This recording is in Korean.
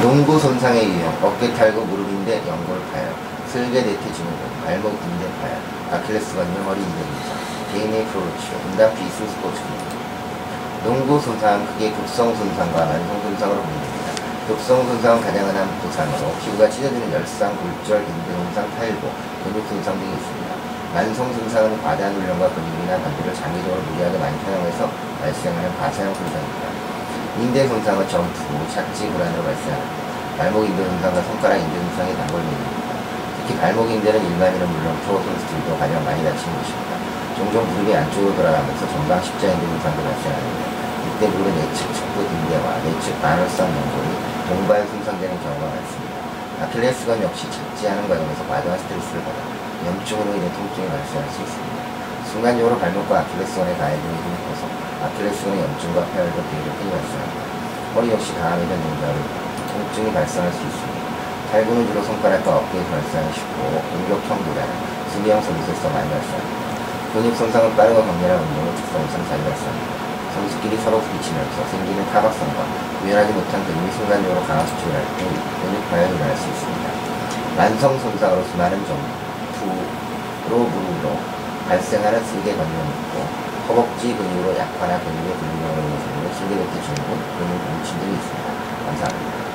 농구 손상의 유형, 어깨 탈구, 무릎인대, 연골 파열, 슬개 증후군, 발목 인대 파열, 아킬레스 건염, 허리 인대 부상, 개인의 프로치오, 분당 비수 스포츠 기능. 농구 손상은 크게 급성 손상과 만성 손상으로 분류됩니다. 급성 손상은 가장 흔한 부상으로 피부가 찢어지는 열상, 골절, 인대 손상, 탈구, 근육 손상 등이 있습니다. 만성 손상은 과다한 훈련과 근육이나 관절을 장기적으로 무리하게 많이 사용해서 발생하는 과사형 손상입니다. 인대 손상은 점프, 착지 불안으로 발생합니다. 발목 인대 손상과 손가락 인대 손상이 단골입니다. 특히 발목 인대는 일반인은 물론 프로 선수들도 가장 많이 다치는 것입니다. 종종 무릎이 안쪽으로 돌아가면서 전방 십자 인대 손상도 발생하는데 이때 무릎 내측 측부 인대와 내측 반월성 연골이 동반 손상되는 경우가 많습니다. 아킬레스건 역시 착지하는 과정에서 과도한 스트레스를 받아 염증으로 인해 통증이 발생할 수 있습니다. 순간적으로 발목과 아킬레스건의 가해등이 힘커서 아킬레스건의 염증과 폐활도 비이렇게 발생합니다. 허리 역시 강하게 전동자로 통증이 발생할 수 있습니다. 탈구는 주로 손가락과 어깨에 발생하기 쉽고 공격형보다는 수비형 선수에서 많이 발생합니다. 근육 손상은 빠르고 격렬한 운동을 특성상 잘 발생합니다. 선수끼리 서로 부딪히면서 생기는 타박성과 유연하지 못한 근육이 순간적으로 강한 수축을 할때 근육 파열이 일어날 수 있습니다. 만성 손상으로 수많은 점프로 무릎으로 발생하는 슬개 건염이 있고 허벅지 근육으로 약화나 근육의 근육량으로 인해 생기는 슬개백제 증후군, 근육 등이 있습니다. 감사합니다.